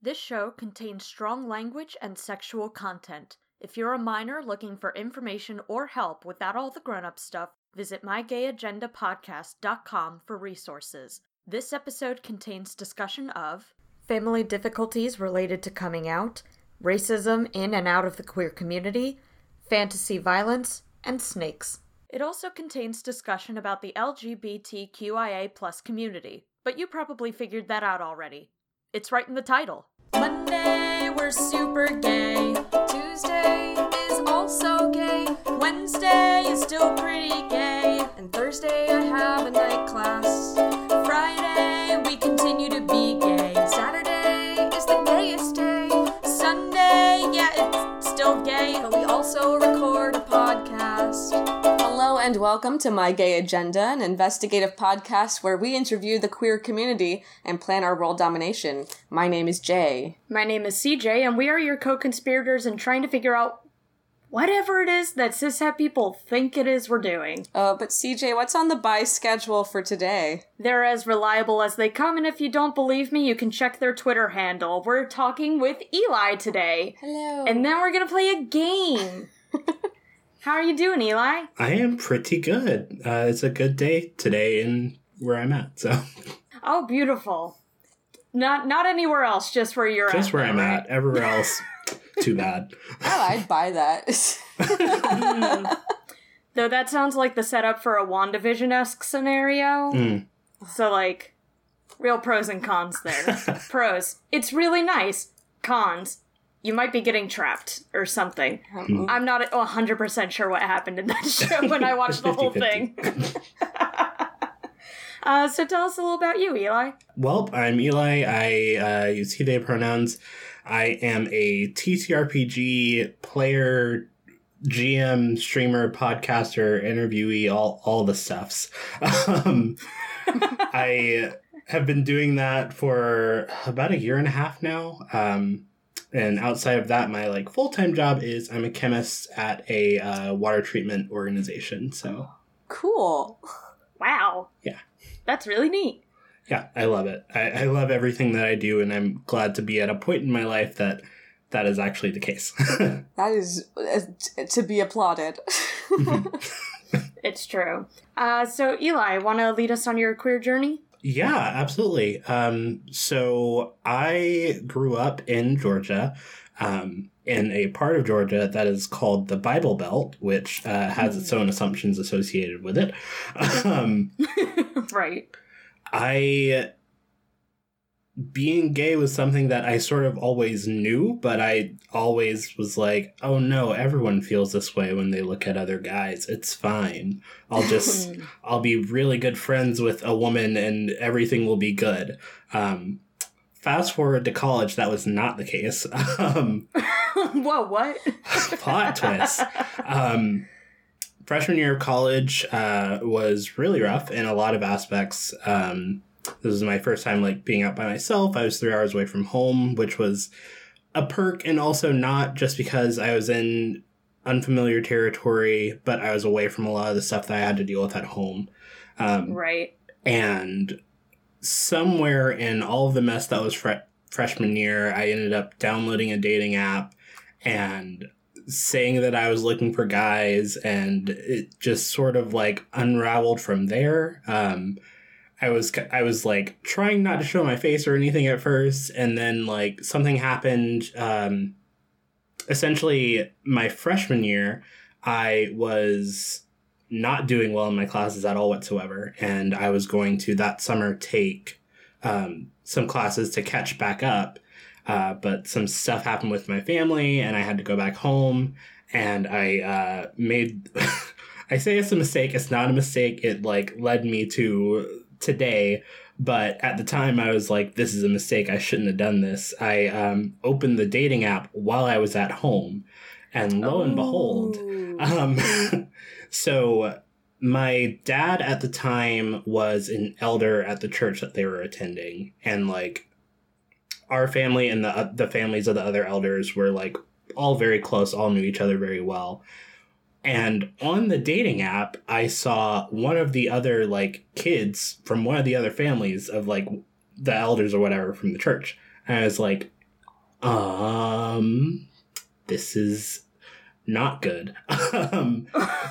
This show contains strong language and sexual content. If you're a minor looking for information or help without all the grown up stuff, visit mygayagendapodcast.com for resources. This episode contains discussion of family difficulties related to coming out, racism in and out of the queer community, fantasy violence, and snakes. It also contains discussion about the LGBTQIA community, but you probably figured that out already. It's right in the title. Monday, we're super gay. Tuesday is also gay. Wednesday is still pretty gay. And Thursday, I have a night class. Friday, we continue to be gay. And welcome to My Gay Agenda, an investigative podcast where we interview the queer community and plan our world domination. My name is Jay. My name is CJ, and we are your co conspirators in trying to figure out whatever it is that cishet people think it is we're doing. Uh, but CJ, what's on the buy schedule for today? They're as reliable as they come, and if you don't believe me, you can check their Twitter handle. We're talking with Eli today. Hello. And then we're gonna play a game. How are you doing, Eli? I am pretty good. Uh, it's a good day today in where I'm at. So Oh, beautiful. Not not anywhere else, just where you're just at. where I'm right? at. Everywhere else, too bad. oh, I'd buy that. Though that sounds like the setup for a WandaVision esque scenario. Mm. So, like, real pros and cons there. pros, it's really nice. Cons, you might be getting trapped or something. I'm not 100% sure what happened in that show when I watched the whole thing. 50-50. Uh, so, tell us a little about you, Eli. Well, I'm Eli. I uh, use he, they pronouns. I am a TTRPG player, GM, streamer, podcaster, interviewee, all, all the stuffs. Um, I have been doing that for about a year and a half now. Um, and outside of that, my like full time job is I'm a chemist at a uh, water treatment organization. So cool. Wow. Yeah. That's really neat. yeah, I love it. I, I love everything that I do, and I'm glad to be at a point in my life that that is actually the case. That is uh, t- to be applauded. It's true. Uh, so, Eli, want to lead us on your queer journey? Yeah, absolutely. Um, so I grew up in Georgia, um, in a part of Georgia that is called the Bible Belt, which uh, has its own assumptions associated with it. Um, right. I being gay was something that I sort of always knew, but I always was like, oh no, everyone feels this way when they look at other guys. It's fine. I'll just, I'll be really good friends with a woman and everything will be good. Um, fast forward to college, that was not the case. Um, Whoa, what? plot twist. Um, freshman year of college uh, was really rough in a lot of aspects. Um, this was my first time like being out by myself. I was three hours away from home, which was a perk, and also not just because I was in unfamiliar territory, but I was away from a lot of the stuff that I had to deal with at home. Um, right. and somewhere in all of the mess that was fre- freshman year, I ended up downloading a dating app and saying that I was looking for guys, and it just sort of like unraveled from there. Um, I was I was like trying not to show my face or anything at first, and then like something happened. Um, essentially, my freshman year, I was not doing well in my classes at all whatsoever, and I was going to that summer take um, some classes to catch back up. Uh, but some stuff happened with my family, and I had to go back home, and I uh, made. I say it's a mistake. It's not a mistake. It like led me to today, but at the time I was like, "This is a mistake. I shouldn't have done this." I um, opened the dating app while I was at home, and lo and behold, um, so my dad at the time was an elder at the church that they were attending, and like our family and the the families of the other elders were like all very close, all knew each other very well. And on the dating app, I saw one of the other like kids from one of the other families of like the elders or whatever from the church. And I was like, um, this is not good. um,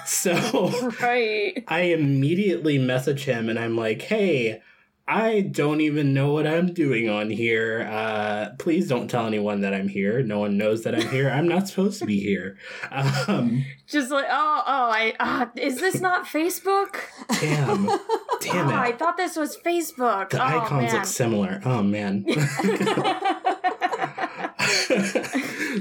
so Right. I immediately message him and I'm like, hey, I don't even know what I'm doing on here. Uh, please don't tell anyone that I'm here. No one knows that I'm here. I'm not supposed to be here. Um, Just like, oh, oh, I, uh, is this not Facebook? damn. Damn Oh, I thought this was Facebook. The oh, icons man. look similar. Oh, man.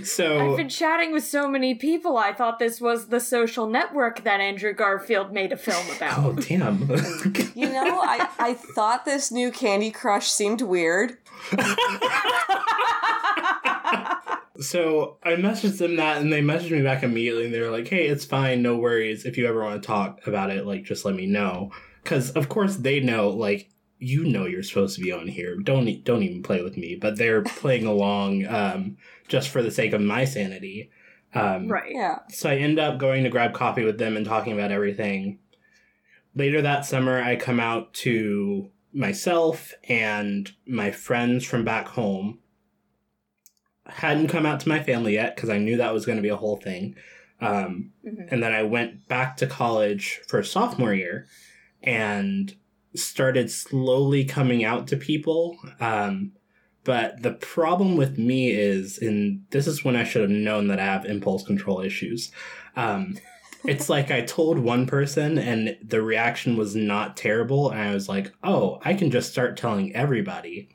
so I've been chatting with so many people. I thought this was the social network that Andrew Garfield made a film about. Oh damn! You know, I, I thought this new Candy Crush seemed weird. so I messaged them that, and they messaged me back immediately, and they were like, "Hey, it's fine, no worries. If you ever want to talk about it, like, just let me know." Because of course they know, like, you know, you're supposed to be on here. Don't e- don't even play with me. But they're playing along um, just for the sake of my sanity. Um, right. Yeah. So I end up going to grab coffee with them and talking about everything. Later that summer, I come out to myself and my friends from back home. Hadn't come out to my family yet because I knew that was going to be a whole thing. Um, Mhm. and then I went back to college for sophomore year and started slowly coming out to people. Um, but the problem with me is, and this is when I should have known that I have impulse control issues. Um, it's like I told one person and the reaction was not terrible. And I was like, oh, I can just start telling everybody.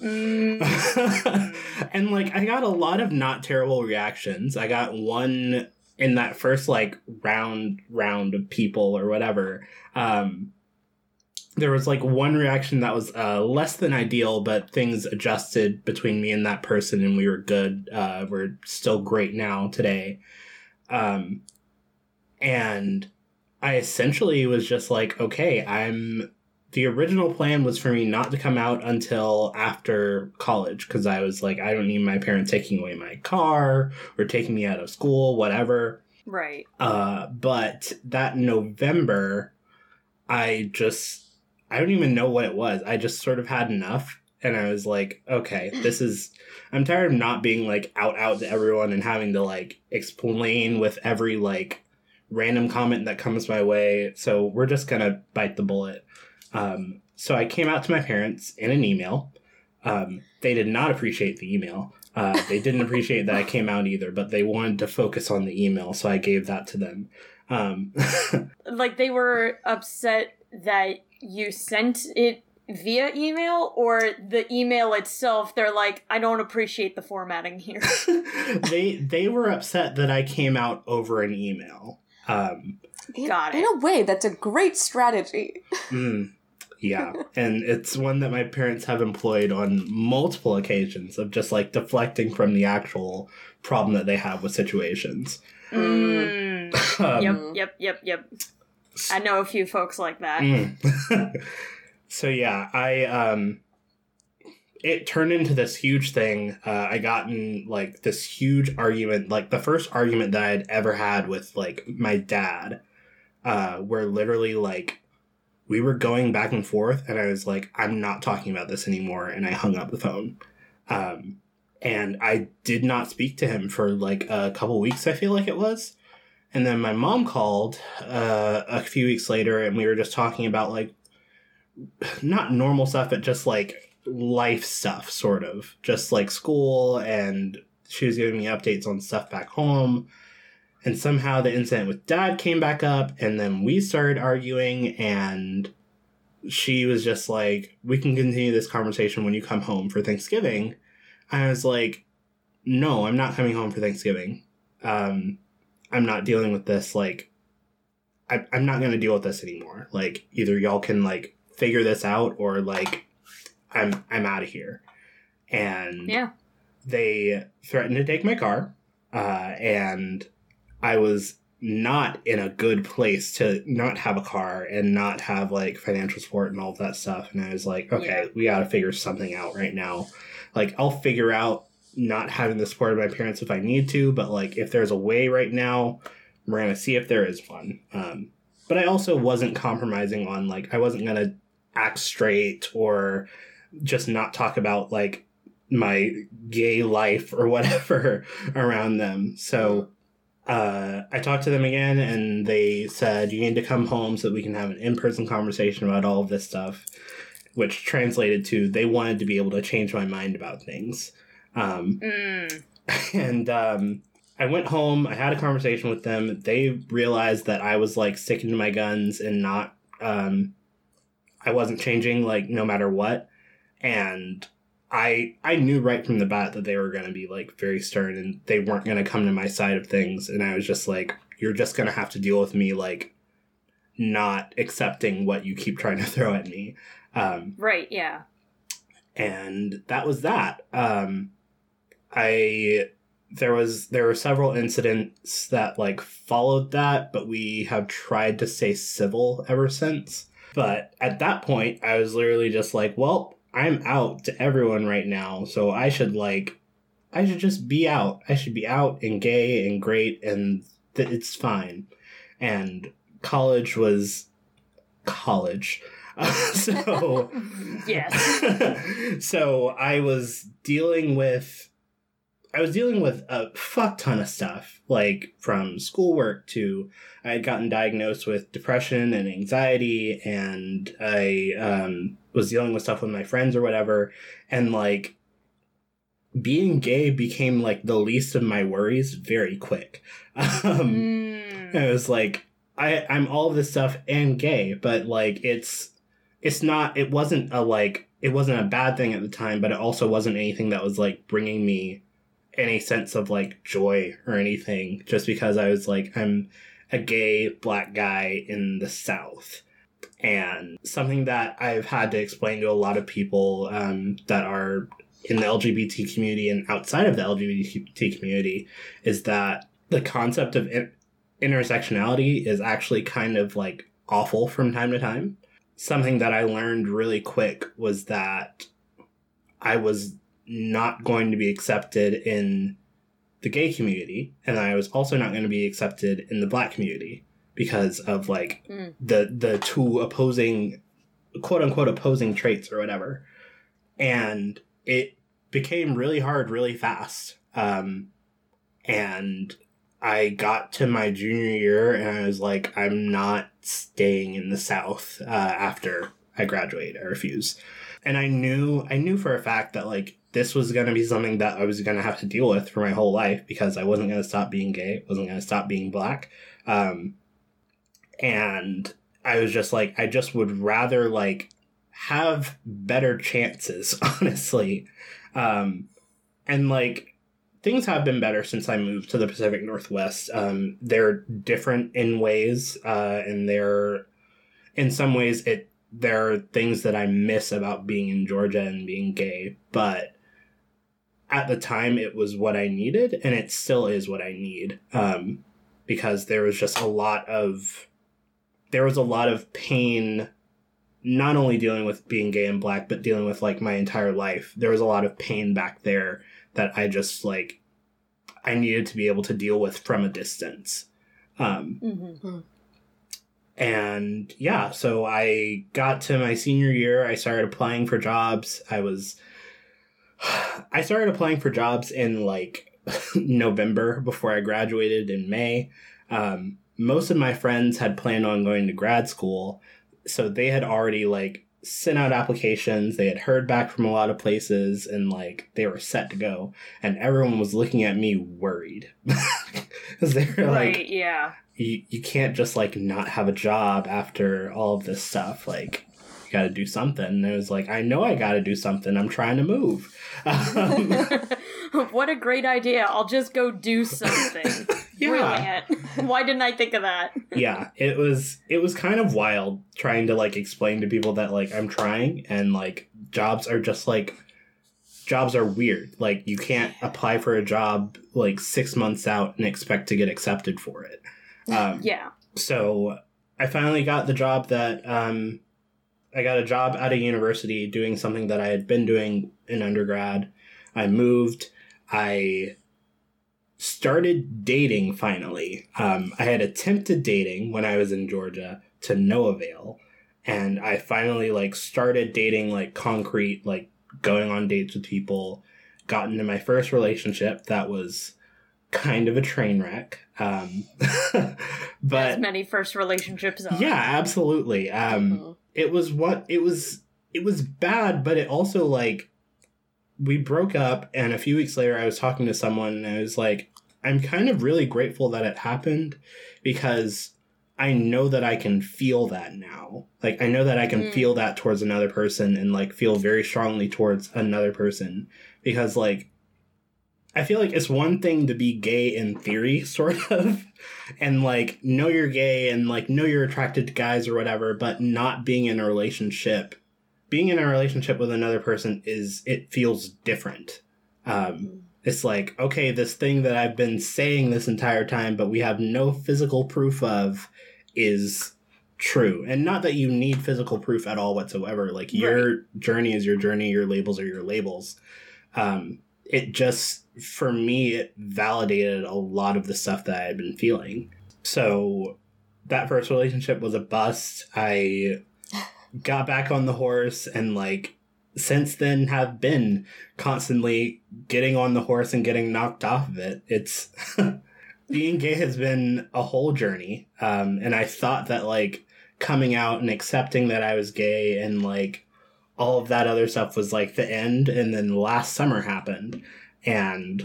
Mm, and like I got a lot of not terrible reactions. I got one in that first like round round of people or whatever. Um there was like one reaction that was uh, less than ideal, but things adjusted between me and that person, and we were good. Uh, we're still great now today. Um, and I essentially was just like, okay, I'm the original plan was for me not to come out until after college because I was like, I don't need my parents taking away my car or taking me out of school, whatever. right. Uh, but that November, I just, I don't even know what it was. I just sort of had enough. And I was like, okay, this is, I'm tired of not being like out, out to everyone and having to like explain with every like random comment that comes my way. So we're just to bite the bullet. Um, so I came out to my parents in an email. Um, they did not appreciate the email. Uh, they didn't appreciate that I came out either, but they wanted to focus on the email, so I gave that to them. Um, Like they were upset that you sent it via email or the email itself they're like I don't appreciate the formatting here. they they were upset that I came out over an email. Um, In, Got in a way, that's a great strategy. mm, yeah, and it's one that my parents have employed on multiple occasions of just like deflecting from the actual problem that they have with situations. Mm. Um, Yep, yep, yep, yep. I know a few folks like that. Mm. so yeah, I um it turned into this huge thing. Uh, I got in like this huge argument, like the first argument that I'd ever had with like my dad, uh, where literally like we were going back and forth, and I was like, I'm not talking about this anymore, and I hung up the phone. Um, and I did not speak to him for like a couple weeks. I feel like it was. And then my mom called uh, a few weeks later, and we were just talking about like not normal stuff, but just like life stuff, sort of, just like school. And she was giving me updates on stuff back home. And somehow the incident with dad came back up, and then we started arguing, and she was just like, "We can continue this conversation when you come home for Thanksgiving." And I was like, "No, I'm not coming home for Thanksgiving. Um, I'm not dealing with this. Like, I, I'm not going to deal with this anymore. Like, either y'all can like figure this out, or like, I'm I'm out of here." And Yeah. they threatened to take my car, uh, and I was not in a good place to not have a car and not have like financial support and all of that stuff. And I was like, okay, Yeah. we got to figure something out right now. Like, I'll figure out not having the support of my parents if I need to, but like, if there's a way right now, we're gonna see if there is one. Um, but I also wasn't compromising on like I wasn't gonna act straight or just not talk about like my gay life or whatever around them. So uh, I talked to them again, and they said you need to come home so that we can have an in person conversation about all of this stuff, which translated to they wanted to be able to change my mind about things. Um, Mm. and um, I went home. I had a conversation with them. They realized that I was like sticking to my guns and not. Um, I wasn't changing like no matter what, and I I knew right from the bat that they were going to be like very stern and they weren't going to come to my side of things. And I was just like, you're just going to have to deal with me like not accepting what you keep trying to throw at me. Um, Right, yeah. and that was that. Um, I there was there were several incidents that like followed that, but we have tried to stay civil ever since. But at that point, I was literally just like, well, I'm out to everyone right now, so I should like, I should just be out. I should be out and gay and great, and th- it's fine. And college was college. so Yes. so I was dealing with I was dealing with a fuck ton of stuff, like from schoolwork to I had gotten diagnosed with depression and anxiety, and I um, was dealing with stuff with my friends or whatever, and like being gay became like the least of my worries very quick. Um, Mm. it was like I I'm all of this stuff and gay, but like it's it's not it wasn't a like it wasn't a bad thing at the time, but it also wasn't anything that was like bringing me any sense of like joy or anything just because I was like I'm a gay black guy in the south. And something that I've had to explain to a lot of people um, that are in the LGBT community and outside of the LGBT community is that the concept of in- intersectionality is actually kind of like awful from time to time. Something that I learned really quick was that I was not going to be accepted in the gay community, and I was also not going to be accepted in the black community because of like Mm. the the two opposing quote unquote opposing traits or whatever. And it became really hard really fast. Um, and I got to my junior year and I was like, I'm not staying in the South uh, after I graduate. I refuse. And I knew, I knew for a fact that like this was going to be something that I was going to have to deal with for my whole life because I wasn't going to stop being gay, wasn't going to stop being black. Um, and I was just like, I just would rather like have better chances, honestly. Um, and like things have been better since I moved to the Pacific Northwest. Um, they're different in ways, uh, and they're in some ways it there are things that I miss about being in Georgia and being gay, but at the time it was what I needed, and it still is what I need. Um, because there was just a lot of there was a lot of pain not only dealing with being gay and black but dealing with like my entire life there was a lot of pain back there that i just like i needed to be able to deal with from a distance um Mm-hmm. And yeah so i got to my senior year i started applying for jobs. I was i started applying for jobs in like november before i graduated in may. Um, most of my friends had planned on going to grad school so they had already like sent out applications. They had heard back from a lot of places and like they were set to go. And everyone was looking at me worried. Because they were Right, like yeah. you, you can't just like not have a job after all of this stuff. Like you gotta do something. And it was like i know i gotta do something. I'm trying to move. Um, what a great idea. I'll just go do something. Yeah Brilliant. Why didn't I think of that? yeah it was it was kind of wild trying to like explain to people that like i'm trying and like jobs are just like jobs are weird like you can't apply for a job like six months out and expect to get accepted for it um, Yeah. so I finally got the job that um, I got a job at a university doing something that I had been doing in undergrad. I moved. I started dating finally. Um, I had attempted dating when I was in Georgia to no avail, and I finally like started dating like concrete, like going on dates with people. got into my first relationship that was kind of a train wreck. Um, but As many first relationships are. yeah, absolutely. Um, Mhm. it was what it was. It was bad, but it also like we broke up, and a few weeks later, I was talking to someone, and I was like, I'm kind of really grateful that it happened because I know that I can feel that now. Like I know that I can Mm. feel that towards another person, and like feel very strongly towards another person because like. I feel like it's one thing to be gay in theory, sort of, and like know you're gay and like know you're attracted to guys or whatever, but not being in a relationship. Being in a relationship with another person is it feels different. Um, it's like okay, this thing that I've been saying this entire time, but we have no physical proof of, is true. And not that you need physical proof at all whatsoever. Like your journey is your journey, your labels are your labels. Um, it just for me it validated a lot of the stuff that I had been feeling. So that first relationship was a bust. I got back on the horse and like since then have been constantly getting on the horse and getting knocked off of it. It's being gay has been a whole journey. Um and I thought that like coming out and accepting that I was gay and like all of that other stuff was like the end and then last summer happened and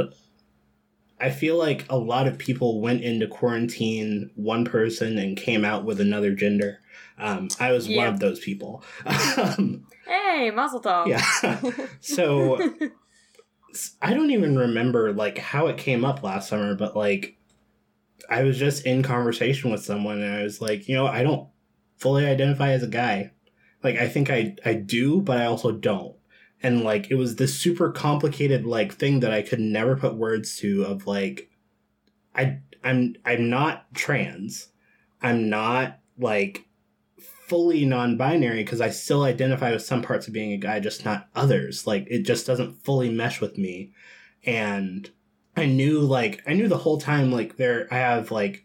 I feel like a lot of people went into quarantine one person and came out with another gender. Um, I was one of those people. um, Hey, Mazel Tov. yeah. so I don't even remember like how it came up last summer, but like I was just in conversation with someone and I was like, you know, I don't fully identify as a guy. Like I think I I do, but I also don't. And like it was this super complicated like thing that I could never put words to of like I I'm I'm not trans. I'm not like fully non-binary because I still identify with some parts of being a guy, just not others. Like it just doesn't fully mesh with me. And I knew like I knew the whole time like there I have like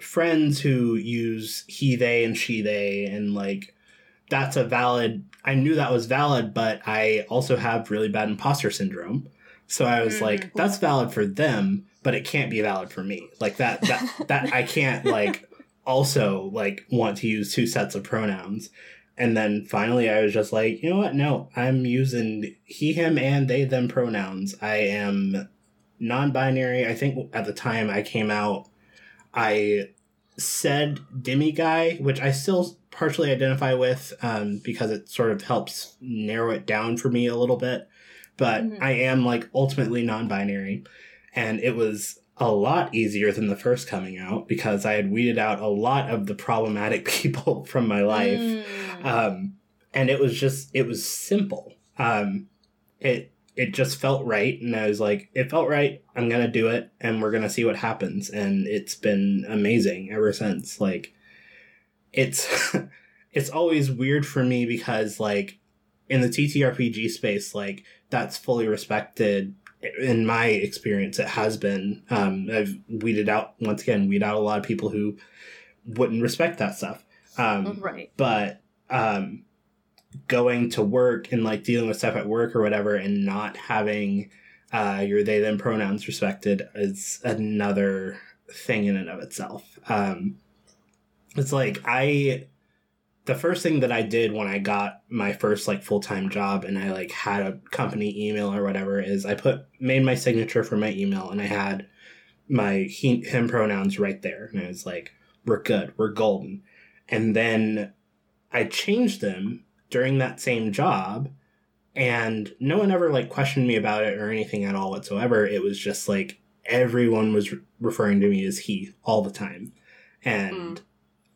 friends who use he they and she they and like that's a valid I knew that was valid, but I also have really bad imposter syndrome. So I was Mm. like, that's valid for them, but it can't be valid for me. Like that that that I can't like also like want to use two sets of pronouns. And then finally I was just like, you know what? No, I'm using he, him, and they, them pronouns. I am non binary. I think at the time I came out, I said demi guy, which I still partially identify with um, because it sort of helps narrow it down for me a little bit. But Mhm. I am like ultimately non binary. And it was a lot easier than the first coming out because I had weeded out a lot of the problematic people from my life. Mm. um, and it was just it was simple. Um, it it just felt right. And i was like it felt right. I'm gonna do it and we're gonna see what happens. And it's been amazing ever since. Like it's it's always weird for me because like in the ttrpg space like that's fully respected in my experience it has been um, i've weeded out once again weed out a lot of people who wouldn't respect that stuff um, right. but um going to work and like dealing with stuff at work or whatever and not having uh your they them pronouns respected is another thing in and of itself um it's like i the first thing that i did when i got my first like full-time job and i like had a company email or whatever is i put made my signature for my email and i had my he him pronouns right there and i was like we're good we're golden and then I changed them during that same job and no one ever like questioned me about it or anything at all whatsoever. It was just like everyone was re- referring to me as he all the time. And Mm.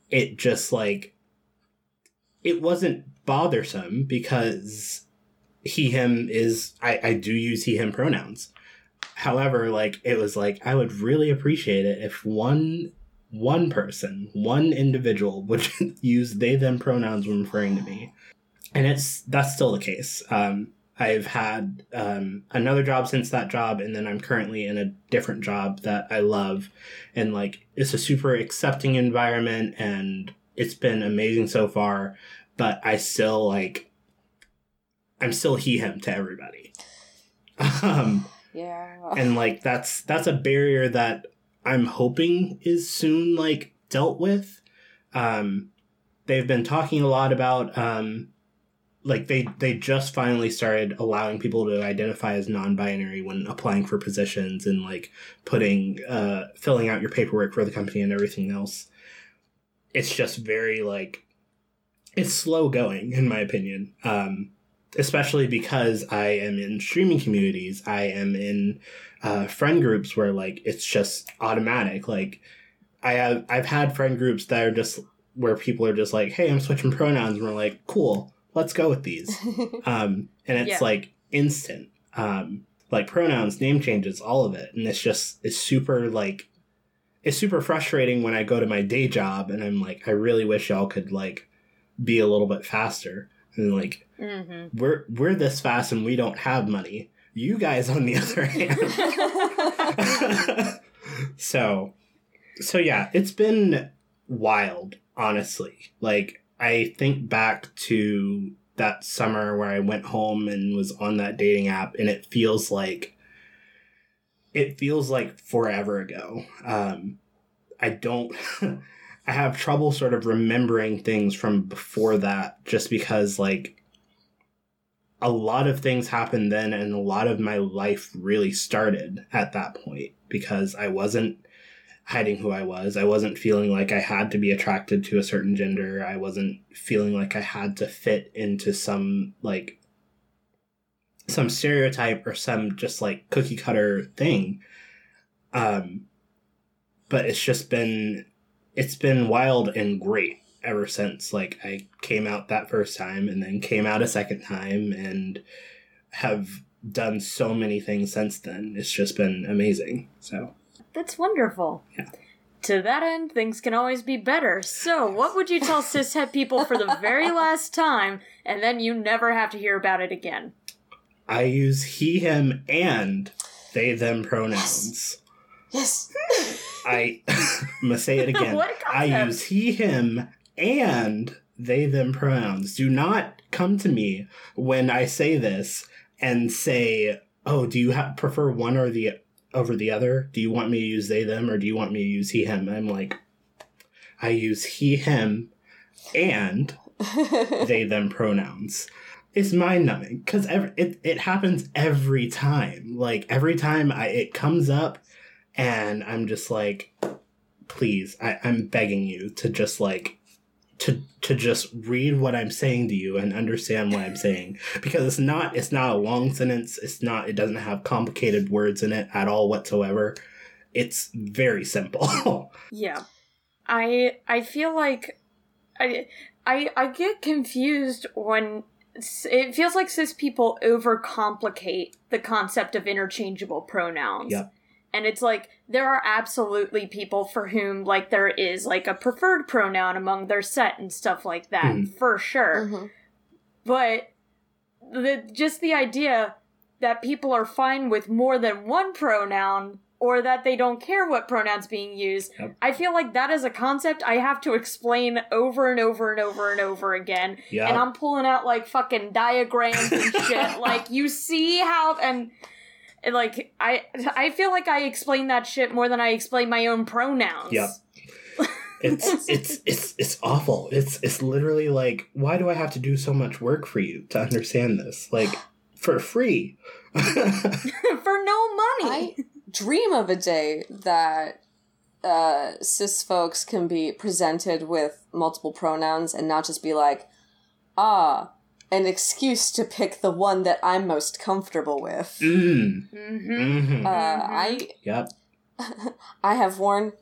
it just like it wasn't bothersome because he him is I, I do use he him pronouns. However, like it was like I would really appreciate it if one one person, one individual would use they them pronouns when referring to me. And it's that's still the case. Um, I've had um, another job since that job, and then I'm currently in a different job that I love, and like it's a super accepting environment, and it's been amazing so far. But I still like, I'm still he him to everybody. Um, Yeah. and like that's that's a barrier that I'm hoping is soon like dealt with. Um, they've been talking a lot about um, like they they just finally started allowing people to identify as non-binary when applying for positions and like putting uh, filling out your paperwork for the company and everything else. It's just very like it's slow going in my opinion. Um, especially because I am in streaming communities. I am in uh, friend groups where like it's just automatic. Like I have I've had friend groups that are just where people are just like, "Hey, I'm switching pronouns," and we're like, "Cool, let's go with these." um, and it's Yeah. like instant. Um, like pronouns, name changes, all of it, and it's just it's super like it's super frustrating when I go to my day job and I'm like, I really wish y'all could like be a little bit faster. And like Mm-hmm. we're we're this fast and we don't have money. You guys, on the other hand, so so yeah, it's been wild, honestly. Like I think back to that summer where I went home and was on that dating app, and it feels like it feels like forever ago. Um, I don't. I have trouble sort of remembering things from before that, just because like a lot of things happened then and a lot of my life really started at that point because I wasn't hiding who I was. I wasn't feeling like I had to be attracted to a certain gender. I wasn't feeling like I had to fit into some like some stereotype or some just like cookie cutter thing. Um but it's just been it's been wild and great ever since like I came out that first time and then came out a second time and have done so many things since then. It's just been amazing. So That's wonderful. Yeah. To that end, things can always be better. So, what would you tell cishet people for the very last time, and then you never have to hear about it again? I use he, him, and they, them pronouns. yes. I I'm gonna say it again. I use he, him, and they, them pronouns. Do not come to me when I say this and say, "Oh, do you ha- prefer one or the over the other? Do you want me to use they, them, or do you want me to use he, him?" I'm like, I use he, him, and they, them pronouns. It's mind numbing because it it happens every time. Like every time I it comes up, and I'm just like, please, I, I'm begging you to just like to to just read what I'm saying to you and understand what I'm saying because it's not it's not a long sentence. It's not it doesn't have complicated words in it at all whatsoever. It's very simple. Yeah. I I feel like I I I get confused when it feels like cis people overcomplicate the concept of interchangeable pronouns. Yep. And it's like there are absolutely people for whom like there is like a preferred pronoun among their set and stuff like that Mhm. for sure. Mhm. But the just the idea that people are fine with more than one pronoun or that they don't care what pronouns being used. Yep. I feel like that is a concept I have to explain over and over and over and over again. yeah. And I'm pulling out like fucking diagrams and shit. like you see how and and, like I I feel like I explain that shit more than I explain my own pronouns. Yep. it's it's it's it's awful. It's it's literally like, why do I have to do so much work for you to understand this? Like for free. For no money. I dream of a day that uh, cis folks can be presented with multiple pronouns and not just be like, ah, an excuse to pick the one that I'm most comfortable with. mm. mm-hmm. hmm Uh. I yep. I have worn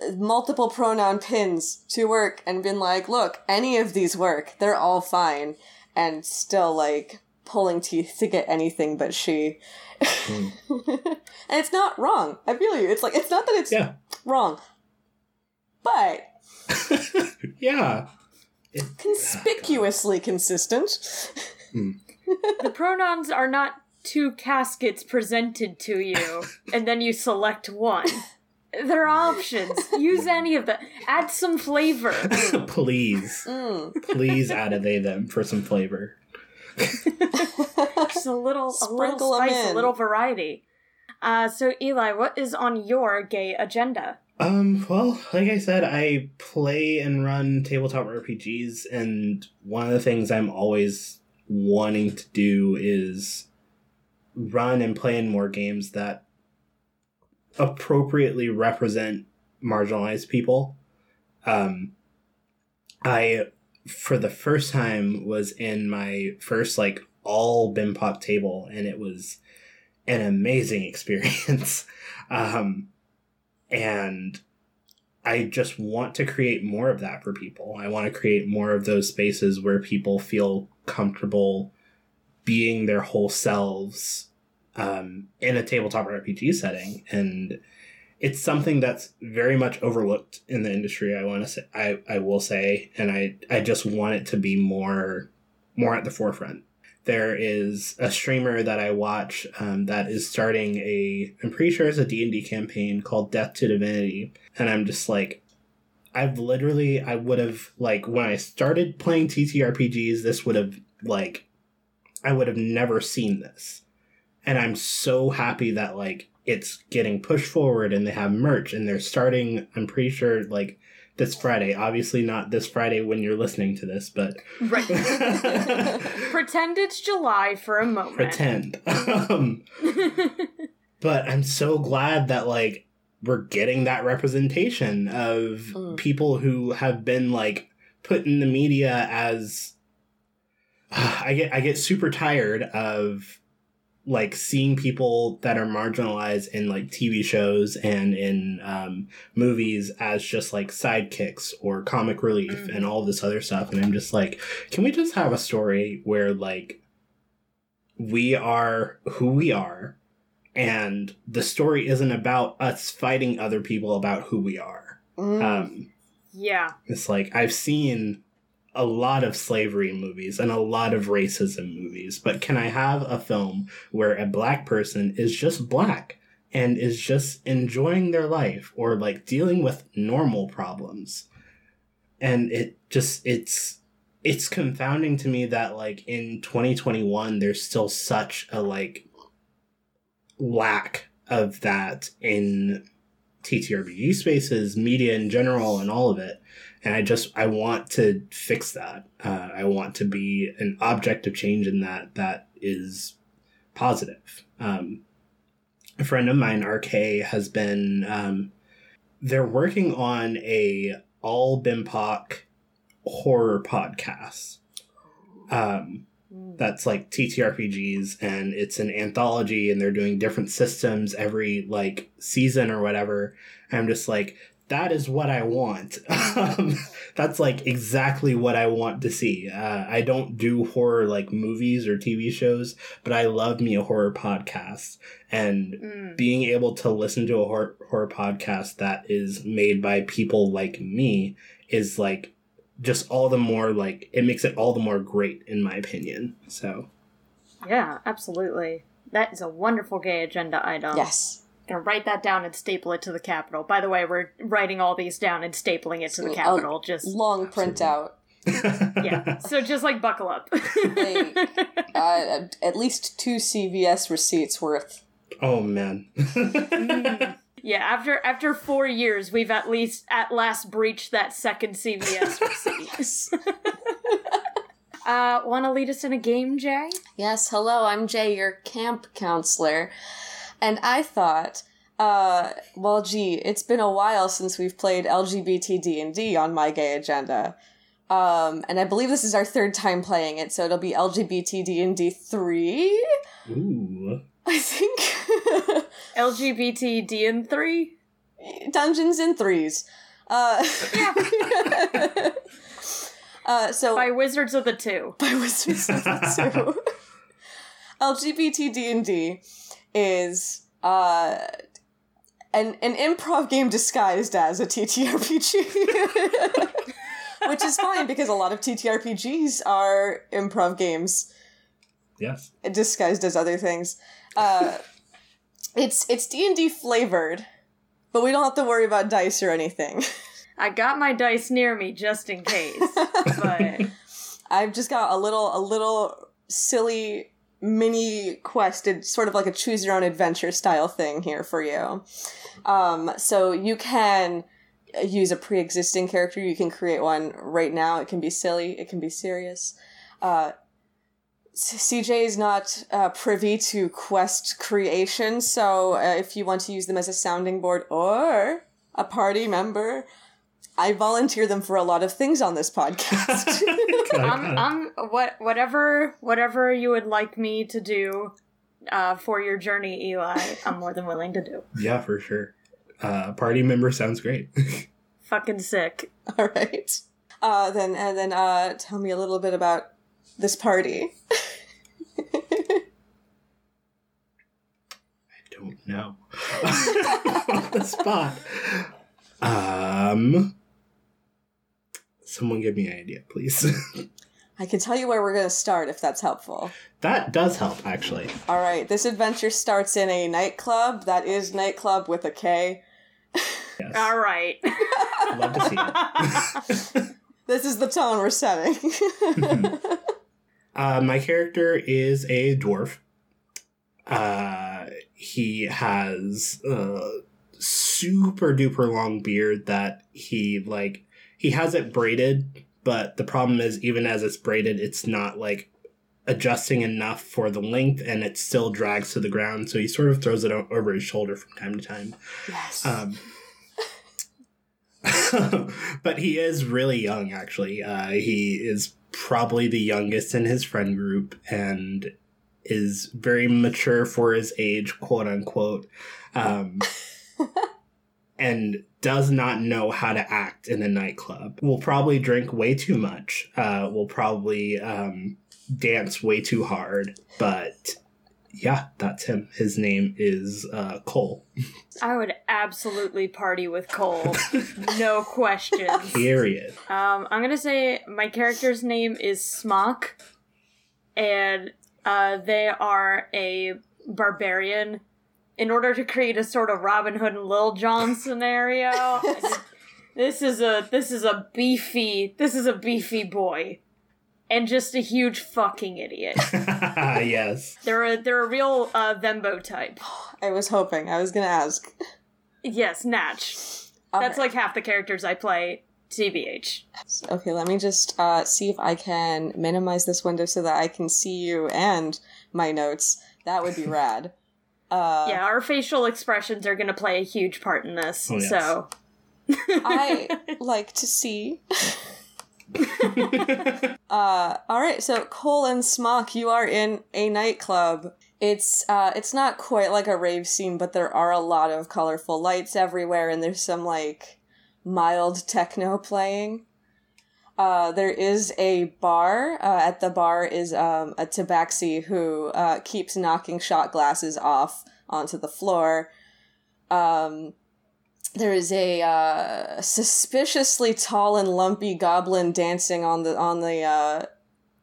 uh, multiple pronoun pins to work and been like, look, any of these work. They're all fine. And still, like, pulling teeth to get anything but she. Mm. and it's not wrong. I feel you. It's like, it's not that it's Yeah. wrong. But yeah. It- conspicuously consistent. the pronouns are not two caskets presented to you and then you select one. There are options. Use any of them. Add some flavor. please, Mm. please add a they them for some flavor. Just a little, a little spice, a little variety. Uh, so Eli, what is on your gay agenda? Um, well, like I said, I play and run tabletop RPGs, and one of the things I'm always wanting to do is run and play in more games that appropriately represent marginalized people. Um, I, for the first time, was in my first, like, all BIMPOC table, and it was an amazing experience. um, and I just want to create more of that for people. I want to create more of those spaces where people feel comfortable being their whole selves um, in a tabletop RPG setting, and it's something that's very much overlooked in the industry. I want to say, I, I will say, and I I just want it to be more more at the forefront there is a streamer that I watch um, that is starting a I'm pretty sure it's a D&D campaign called Death to Divinity and I'm just like I've literally I would have like when I started playing TTRPGs this would have like I would have never seen this and I'm so happy that like it's getting pushed forward and they have merch and they're starting I'm pretty sure like this Friday obviously not this Friday when you're listening to this but Right. Pretend it's July for a moment. pretend. um, but I'm so glad that like we're getting that representation of Mm. people who have been like put in the media as I get I get super tired of like seeing people that are marginalized in like TV shows and in um, movies as just like sidekicks or comic relief Mhm. and all this other stuff and I'm just like can we just have a story where like we are who we are and the story isn't about us fighting other people about who we are Mm. um yeah. it's like I've seen a lot of slavery movies and a lot of racism movies, but can I have a film where a black person is just black and is just enjoying their life or like dealing with normal problems? And it just it's it's confounding to me that like in 2021 there's still such a like lack of that in TTRPG spaces, media in general, and all of it. And I just I want to fix that. Uh, I want to be an object of change in that that is positive. Um, a friend of mine, RK, has been um, they're working on a all BIMPOC horror podcast. Um, that's like TTRPGs and it's an anthology and they're doing different systems every like season or whatever. I'm just like, that is what I want. um, that's like exactly what I want to see. Uh, I don't do horror like movies or TV shows, but I love me a horror podcast and Mm. being able to listen to a horror, horror podcast that is made by people like me is like just all the more like it makes it all the more great in my opinion so Yeah, absolutely. That is a wonderful gay agenda item. yes. Gonna write that down and staple it to the Capitol. By the way, we're writing all these down and stapling it to the Capitol. Just Long printout. yeah. So just like buckle up. Hey. Uh, at least two CVS receipts worth. oh man Mm. yeah. After after four years, we've at least at last breached that second CVS receipt. Uh, want to lead us in a game, Jay? Yes, hello, I'm Jay, your camp counselor. And I thought, uh, well, gee, it's been a while since we've played LGBT D&D on My Gay Agenda. Um, and I believe this is our third time playing it, so it'll be LGBT D&D 3, ooh I think. LGBT D and three. Dungeons and Threes. Uh, uh, so By Wizards of the Two. by Wizards of the Two. LGBT D&D is uh, an an improv game disguised as a TTRPG. Which is fine because a lot of TTRPGs are improv games yes disguised as other things. Uh, it's it's D&D flavored, but we don't have to worry about dice or anything. I got my dice near me just in case. But I've just got a little a little silly mini quest. Sort of like a choose your own adventure style thing here for you. Um, so you can use a pre existing character. You can create one right now. It can be silly. It can be serious. Uh, CJ is not uh, privy to quest creation, so uh, if you want to use them as a sounding board or a party member, I volunteer them for a lot of things on this podcast. I'm, I'm what whatever whatever you would like me to do uh, for your journey, Eli. I'm more than willing to do. Yeah, for sure. Uh, party member sounds great. Fucking sick. All right. Uh, then and then uh, tell me a little bit about this party. I don't know. On the spot. Um, someone give me an idea, please. I can tell you where we're going to start if that's helpful. that does help, actually. All right, this adventure starts in a nightclub. That is nightclub with a K. Yes. All right. Love to see it. This is the tone we're setting. Uh, my character is a dwarf. Uh, he has a super duper long beard that he like he has it braided, but the problem is even as it's braided, it's not like adjusting enough for the length, and it still drags to the ground. So he sort of throws it over his shoulder from time to time. yes. Um, but he is really young, actually. Uh, he is probably the youngest in his friend group and is very mature for his age, quote unquote, um, and does not know how to act in a nightclub. Will probably drink way too much. Uh, will probably um, dance way too hard. But yeah, that's him. His name is uh, Cole. I would absolutely party with Cole. no questions. Period. Um, I'm gonna say my character's name is Smock, and uh, they are a barbarian. In order to create a sort of Robin Hood and Little John scenario, this is a this is a beefy this is a beefy boy, and just a huge fucking idiot. yes. They're a they're a real uh, thimbo type. I was hoping. I was going to ask. Yes, Natch. That's like half the characters I play. TBH. Okay, let me just uh, see if I can minimize this window so that I can see you and my notes. That would be rad. Uh, yeah, our facial expressions are going to play a huge part in this. Oh, yes. So I like to see. uh, all right, so Cole and Smock, you are in a nightclub. It's uh, it's not quite like a rave scene, but there are a lot of colorful lights everywhere, and there's some like mild techno playing. Uh, there is a bar. Uh, at the bar is um, a tabaxi who uh, keeps knocking shot glasses off onto the floor. Um, there is a uh, suspiciously tall and lumpy goblin dancing on the on the uh,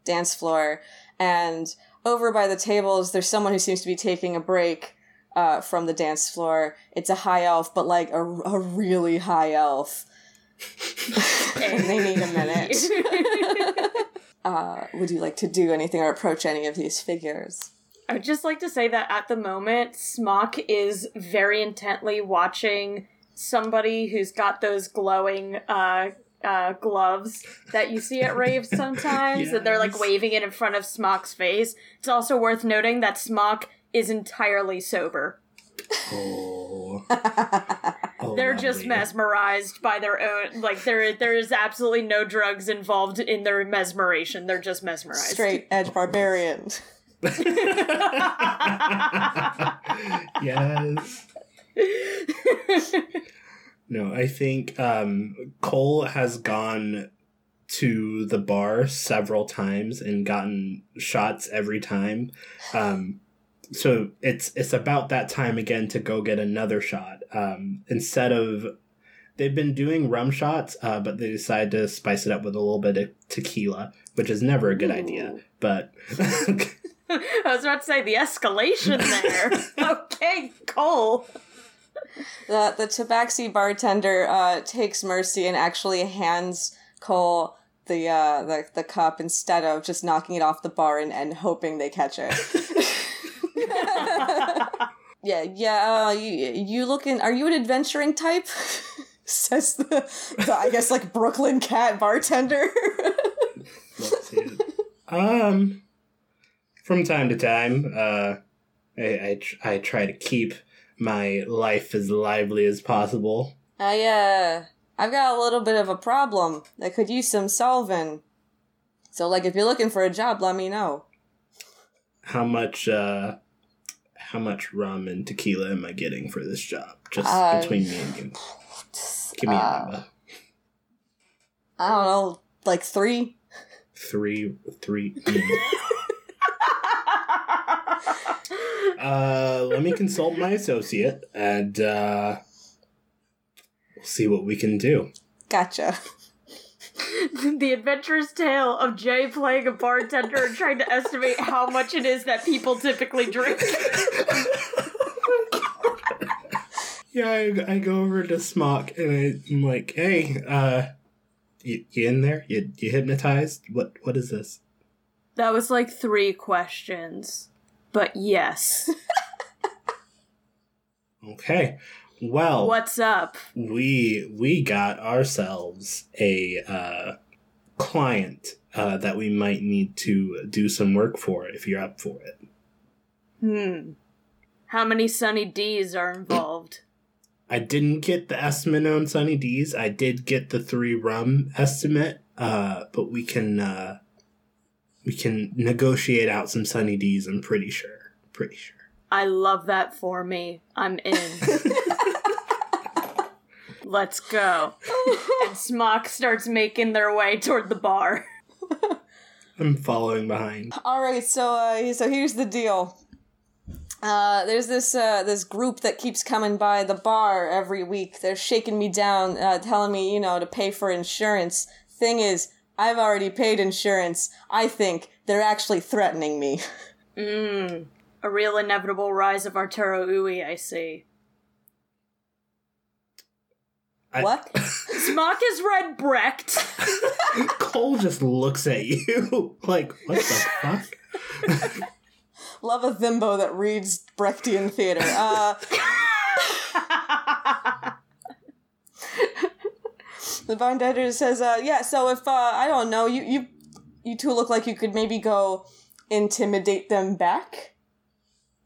dance floor, and over by the tables, there's someone who seems to be taking a break uh, from the dance floor. It's a high elf, but like a, a really high elf. and they need a minute. uh, would you like to do anything or approach any of these figures? I'd just like to say that at the moment, Smock is very intently watching somebody who's got those glowing uh, uh, gloves that you see at raves sometimes, and they're like waving it in front of Smock's face. It's also worth noting that Smock is entirely sober. Oh. Oh, They're just lovely. mesmerized by their own like there there is absolutely no drugs involved in their mesmeration. They're just mesmerized. Straight edge barbarians. yes. No, I think um, Cole has gone to the bar several times and gotten shots every time. Um, so it's it's about that time again to go get another shot. Um, instead of they've been doing rum shots, uh, but they decide to spice it up with a little bit of tequila, which is never a good idea. But I was about to say the escalation there. okay, Cole. The the tabaxi bartender uh, takes mercy and actually hands Cole the uh the, the cup instead of just knocking it off the bar and, and hoping they catch it. Yeah, yeah. Uh, you you looking? Are you an adventuring type? Says the, the I guess like Brooklyn cat bartender. Let's see it. Um, from time to time, uh, I I, tr- I try to keep my life as lively as possible. I uh, I've got a little bit of a problem that could use some solving. So like, if you're looking for a job, let me know. How much uh, how much rum and tequila am I getting for this job? Just Uh, between me and you. Give me uh, a number. I don't know, like three. Three, three. mm. uh, let me consult my associate, and uh, we'll see what we can do. Gotcha. the adventurous tale of Jay playing a bartender and trying to estimate how much it is that people typically drink. Yeah, I, I go over to Smock and I, I'm like, "Hey, uh, you, you in there? You you hypnotized? What what is this?" that was like three questions. But yes. Okay, well, What's up? we we got ourselves a uh, client uh, that we might need to do some work for if you're up for it. Hmm. How many Sunny D's are involved? I didn't get the estimate on Sunny D's. I did get the three rum estimate, uh, but we can uh, we can negotiate out some Sunny D's. I'm pretty sure. Pretty sure. I love that for me. I'm in. Let's go. And Smock starts making their way toward the bar. I'm following behind. All right, so uh, so here's the deal. Uh, there's this uh, this group that keeps coming by the bar every week. They're shaking me down, uh, telling me you know to pay for insurance. Thing is, I've already paid insurance. I think they're actually threatening me. Mmm. A real inevitable rise of Arturo Ui, I see. I- what? Smock has read Brecht. Cole just looks at you like, what the fuck? Love a thimbo that reads Brechtian theater. Uh, the bartender says, uh, "Yeah, so if uh, I don't know, you you you two look like you could maybe go intimidate them back.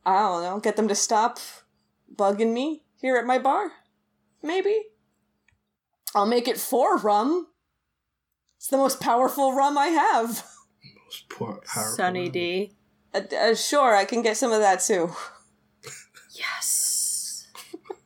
I don't know, get them to stop bugging me here at my bar. Maybe I'll make it four rum. It's the most powerful rum I have. Poor powerful. Sunny D. Uh, uh, sure, I can get some of that too." Yes.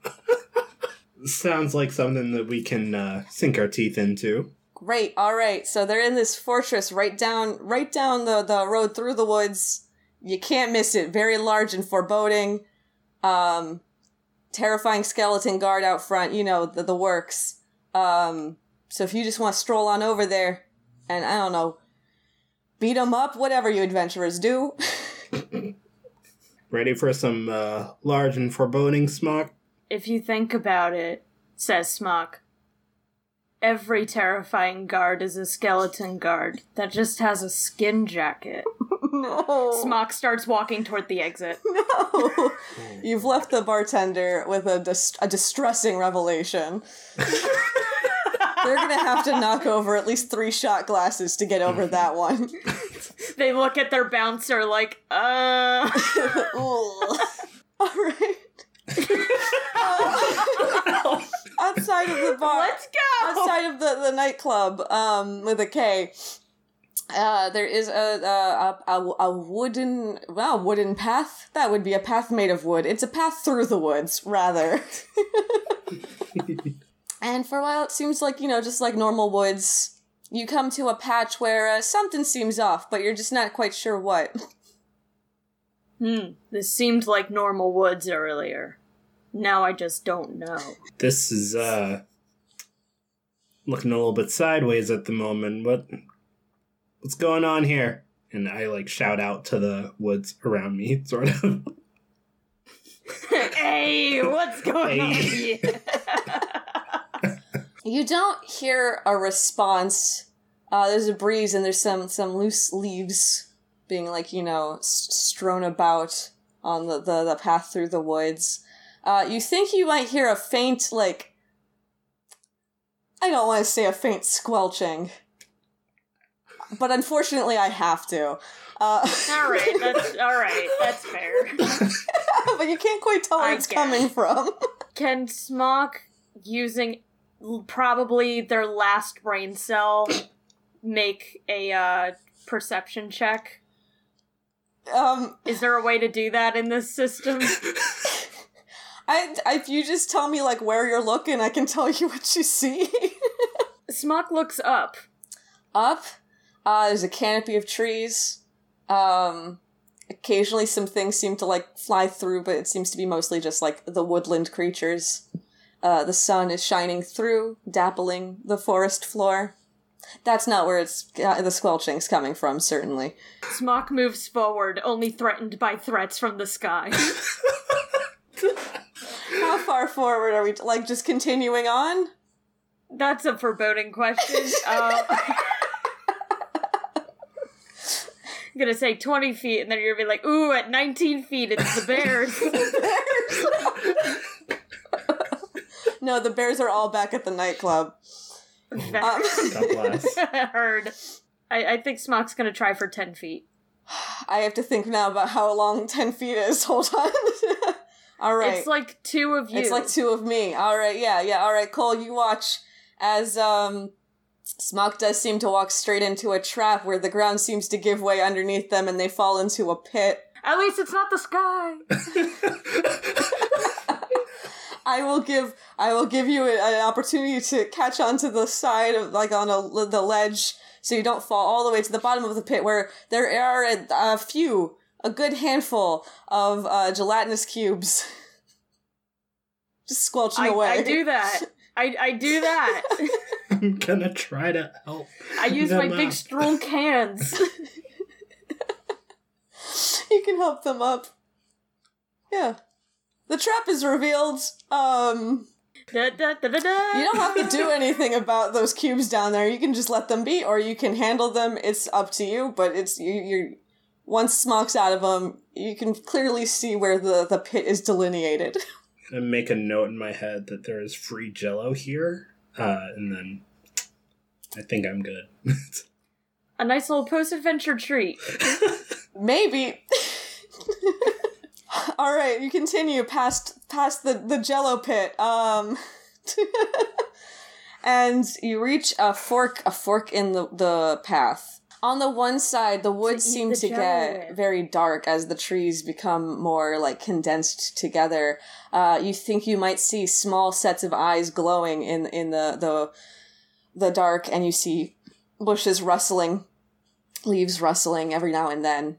Sounds like something that we can uh, sink our teeth into. Great. All right. So they're in this fortress right down right down the, the road through the woods. You can't miss it. Very large and foreboding. Um terrifying skeleton guard out front, you know, the, the works. Um so if you just want to stroll on over there and I don't know, beat them up, whatever you adventurers do. Ready for some uh, large and foreboding smock? If you think about it, says Smock, every terrifying guard is a skeleton guard that just has a skin jacket. No. Smock starts walking toward the exit. No. You've left the bartender with a, dis- a distressing revelation. They're gonna have to knock over at least three shot glasses to get over that one. They look at their bouncer like, uh. All right. Uh, outside of the bar, Let's go! outside of the, the nightclub, um, with a K, uh, there is a, a, a, a wooden, well, wooden path. That would be a path made of wood. It's a path through the woods, rather. and for a while, it seems like, you know, just like normal woods, you come to a patch where uh, something seems off, but you're just not quite sure what. Hmm, this seemed like normal woods earlier. Now I just don't know. This is uh, looking a little bit sideways at the moment. What what's going on here? And I like shout out to the woods around me, sort of. hey, what's going on here? You don't hear a response Uh, there's a breeze and there's some some loose leaves being like you know strewn about on the, the the path through the woods. Uh, you think you might hear a faint like I don't want to say a faint squelching, but unfortunately I have to. Uh, All right, that's all right. That's fair. but you can't quite tell where I it's get coming from. Can Smock using probably their last brain cell make a uh, perception check? Um, Is there a way to do that in this system? I, I, if you just tell me like where you're looking, I can tell you what you see. Smock looks up. Up, uh, there's a canopy of trees. Um, occasionally some things seem to like fly through, but it seems to be mostly just like the woodland creatures. Uh, the sun is shining through, dappling the forest floor. That's not where it's uh, the squelching's coming from, certainly. Smock moves forward, only threatened by threats from the sky. How far forward are we? Like just continuing on? That's a foreboding question. Uh, I'm gonna say 20 feet, and then you're gonna be like, ooh, at 19 feet, it's the bears. No, the bears are all back at the nightclub. Um, God bless. Heard. I, I think Smock's gonna try for 10 feet. I have to think now about how long 10 feet is. Hold on. all right. It's like two of you. It's like two of me. All right, yeah, yeah. All right, Cole, you watch as um Smock does seem to walk straight into a trap where the ground seems to give way underneath them and they fall into a pit. At least it's not the sky. I will give I will give you an opportunity to catch onto the side of like on a, the ledge so you don't fall all the way to the bottom of the pit where there are a, a few a good handful of uh, gelatinous cubes just squelching I, away. I do that. I, I do that. I'm gonna try to help. I use them my big strong hands. you can help them up. Yeah. The trap is revealed. Um, da, da, da, da, da. you don't have to do anything about those cubes down there. You can just let them be, or you can handle them. It's up to you. But it's you. You're once Smock's out of them, you can clearly see where the the pit is delineated. And make a note in my head that there is free Jello here, uh, and then I think I'm good. A nice little post adventure treat. Maybe. All right, you continue past past the the Jello pit. Um, and you reach a fork a fork in the the path. On the one side, the woods eat seem the to get with. very dark as the trees become more like condensed together. Uh, you think you might see small sets of eyes glowing in in the the the dark, and you see bushes rustling, leaves rustling every now and then.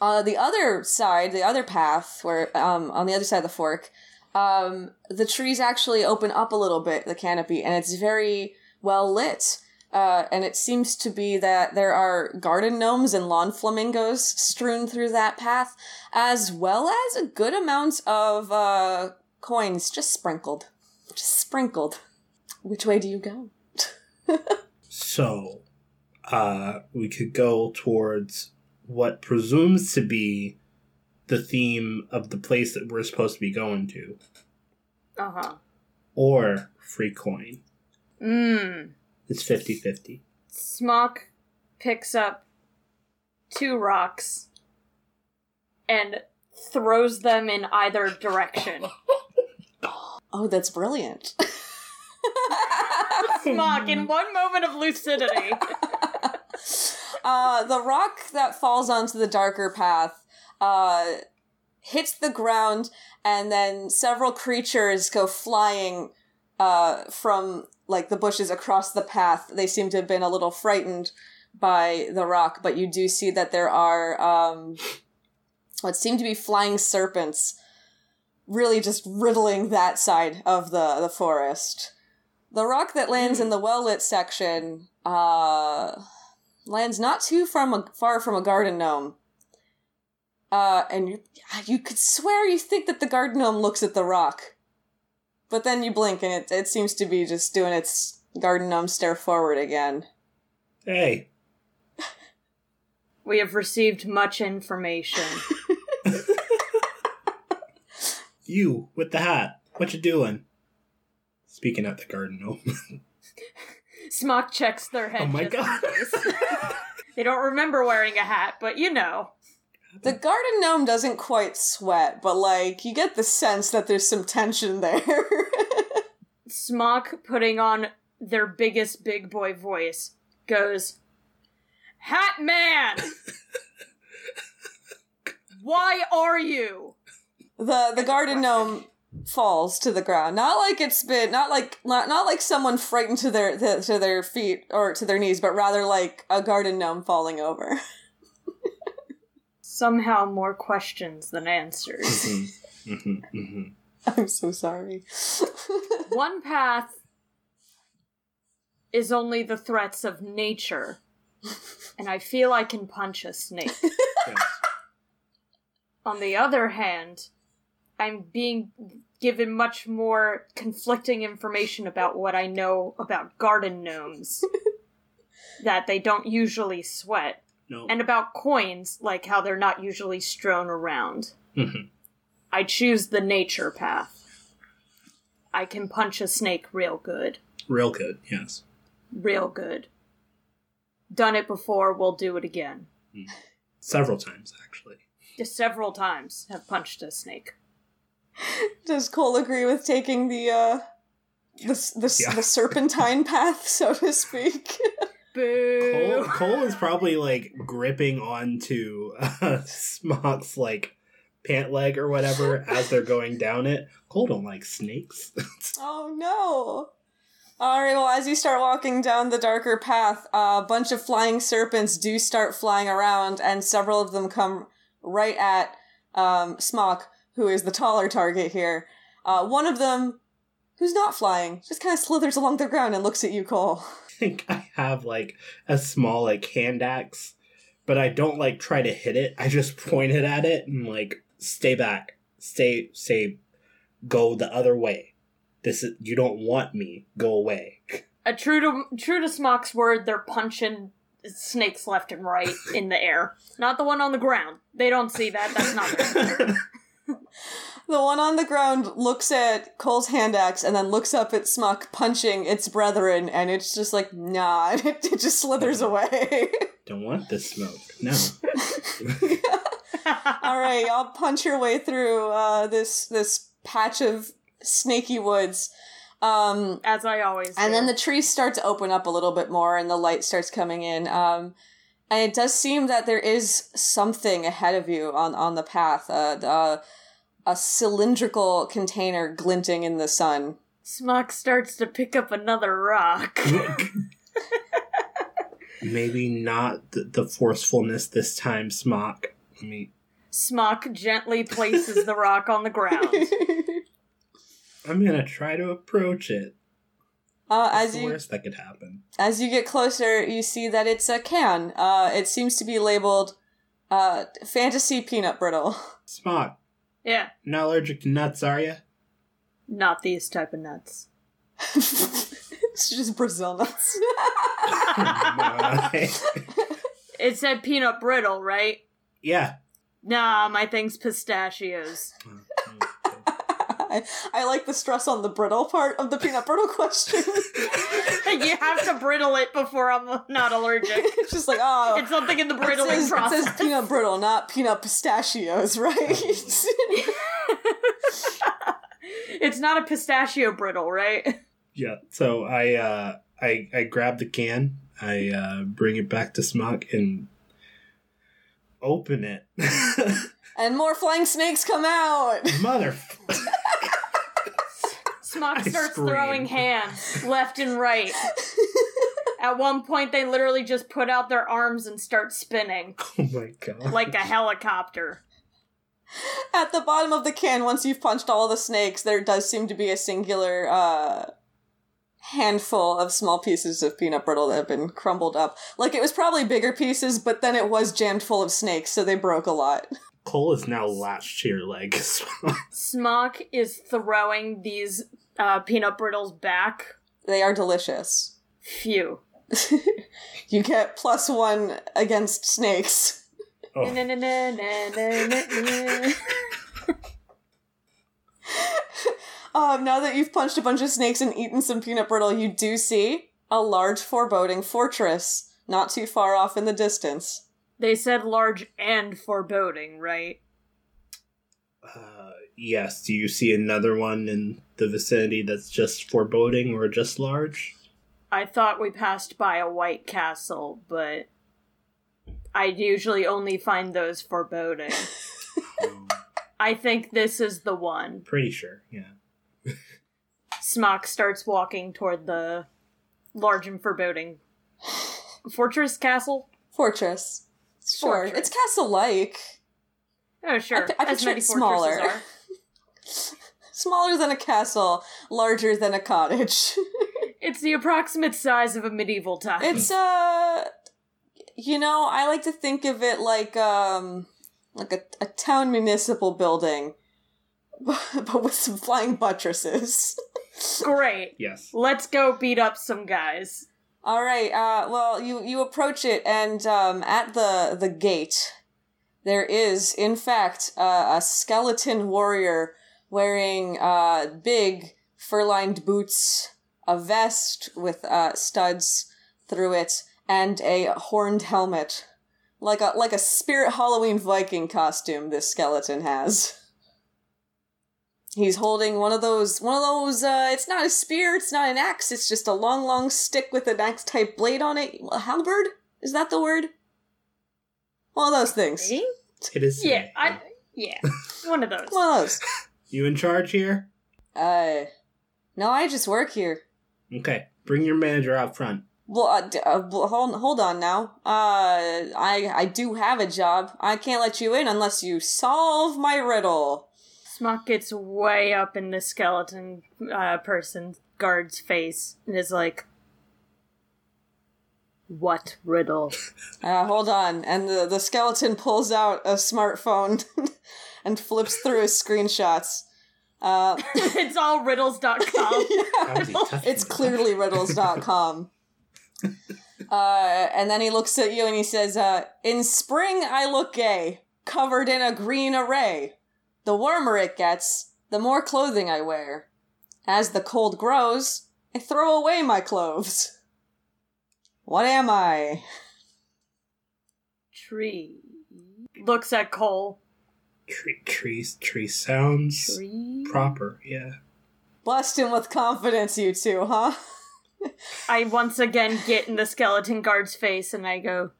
Uh, the other side, the other path, where um, on the other side of the fork, um, the trees actually open up a little bit, the canopy, and it's very well lit. Uh, and it seems to be that there are garden gnomes and lawn flamingos strewn through that path, as well as a good amount of uh, coins just sprinkled. Just sprinkled. Which way do you go? So, uh, we could go towards what presumes to be the theme of the place that we're supposed to be going to, Uh huh. or free coin. Mmm. It's 50 50. Smock picks up two rocks and throws them in either direction. Oh, that's brilliant. Smock, in one moment of lucidity. uh, the rock that falls onto the darker path uh, hits the ground, and then several creatures go flying uh, from like the bushes across the path. They seem to have been a little frightened by the rock, but you do see that there are um, what seem to be flying serpents, really just riddling that side of the the forest. The rock that lands in the well lit section uh, lands not too from a, far from a garden gnome. Uh, and you, you could swear you think that the garden gnome looks at the rock. But then you blink and it, it seems to be just doing its garden gnome stare forward again. Hey, We have received much information. you with the hat. What you doing? Speaking at the garden gnome. Smock checks their head. Oh my just God. they don't remember wearing a hat, but you know. The garden gnome doesn't quite sweat, but like you get the sense that there's some tension there. Smock putting on their biggest big boy voice goes, Hat Man! Why are you? the the garden gnome falls to the ground. Not like it's been not like not, not like someone frightened to their to, to their feet or to their knees, but rather like a garden gnome falling over. Somehow more questions than answers. mm-hmm, mm-hmm, mm-hmm. I'm so sorry. One path is only the threats of nature, and I feel I can punch a snake. Yes. On the other hand, I'm being given much more conflicting information about what I know about garden gnomes. that they don't usually sweat. No. And about coins, like how they're not usually strewn around. Mhm. I choose the nature path. I can punch a snake real good. Real good, yes. Real good. Done it before, we'll do it again. Several times, actually. Just several times have punched a snake. Does Cole agree with taking the uh the the, Yeah. the serpentine path, so to speak? Boo! Cole, Cole is probably like gripping onto uh, Smock's like pant leg or whatever as they're going down it. Cole don't like snakes. Oh no. Alright, well, as you start walking down the darker path, a bunch of flying serpents do start flying around, and several of them come right at um, Smock, who is the taller target here. Uh, one of them, who's not flying, just kind of slithers along the ground and looks at you, Cole. I think I have like a small like hand axe, but I don't like try to hit it. I just point it at it and like stay back, stay, stay, go the other way. This is you don't want me. Go away. A true to true to Smock's word, they're punching snakes left and right in the air. Not the one on the ground. They don't see that. That's not them. The one on the ground looks at Cole's hand axe and then looks up at Smock punching its brethren, and it's just like, nah, and it, it just slithers away. don't want this smoke. No. All right, y'all punch your way through uh, this this patch of snaky woods. Um, As I always do. and then the trees start to open up a little bit more and the light starts coming in. Um, and it does seem that there is something ahead of you on, on the path. Uh, the- uh, a cylindrical container glinting in the sun. Smock starts to pick up another rock. Maybe not the, the forcefulness this time, Smock. Let me. Smock gently places the rock on the ground. I'm gonna try to approach it. Uh, as the you worst that could happen? as you get closer, you see that it's a can. Uh, it seems to be labeled uh, "Fantasy Peanut Brittle." Smock, Yeah, not allergic to nuts, are you? not these type of nuts. it's just Brazil nuts. It said peanut brittle, right? yeah. Nah, my thing's pistachios. I, I like the stress on the brittle part of the peanut brittle question. you have to brittle it before I'm not allergic. it's just like, oh, It's something in the it brittling says, it process. says peanut brittle, not peanut pistachios, right? it's not a pistachio brittle, right? Yeah. So I uh I I grab the can, I uh bring it back to Smock and open it. And more flying snakes come out. Mother Smock I starts scream. throwing hands left and right. At one point, they literally just put out their arms and start spinning Oh my god. like a helicopter. At the bottom of the can, once you've punched all the snakes, there does seem to be a singular uh, handful of small pieces of peanut brittle that have been crumbled up. Like it was probably bigger pieces, but then it was jammed full of snakes, so they broke a lot. Cole is now latched to your leg. Smock is throwing these uh, peanut brittles back. They are delicious. Phew. you get plus one against snakes. Oh. Um, now that you've punched a bunch of snakes and eaten some peanut brittle, you do see a large foreboding fortress not too far off in the distance. They said large and foreboding, right? uh, yes. Do you see another one in the vicinity that's just foreboding or just large? I thought we passed by a white castle, but I usually only find those foreboding. I think this is the one. pretty sure. Yeah. Smock starts walking toward the large and foreboding fortress castle. Fortress. Sure. Fortress. It's castle like. Oh, sure. I pi- I as picture many it fortresses smaller. are. Smaller than a castle, larger than a cottage. It's the approximate size of a medieval town. it's uh you know, I like to think of it like um like a, a town municipal building. But with some flying buttresses. great. Yes. Let's go beat up some guys. All right. Uh, well, you you approach it, and um, at the the gate, there is, in fact, uh, a skeleton warrior wearing uh, big fur-lined boots, a vest with uh, studs through it, and a horned helmet, like a like a spirit Halloween Viking costume. This skeleton has. He's holding one of those, one of those, uh, it's not a spear, it's not an axe, it's just a long, long stick with an axe type blade on it. A halberd? Is that the word? One of those things. It is. Yeah, I yeah. One of those. One of those. You in charge here? Uh, no, I just work here. Okay. Bring your manager out front. Well, uh, d- uh, well, hold, hold on now. Uh, I, I do have a job. I can't let you in unless you solve my riddle. Smock gets way up in the skeleton uh, person guard's face and is like, "What riddle?" Uh, hold on. And the, the skeleton pulls out a smartphone and flips through his screenshots. Uh, it's all riddles.com. How is he It's it? clearly riddles.com. uh, and then he looks at you and he says, uh, In spring I look gay, covered in a green array. The warmer it gets, the more clothing I wear. As the cold grows, I throw away my clothes. What am I? Tree. Looks at Cole. Tree, tree, tree sounds Tree. proper. Yeah. Blessed him with confidence, you two, huh? I once again get in the skeleton guard's face and I go,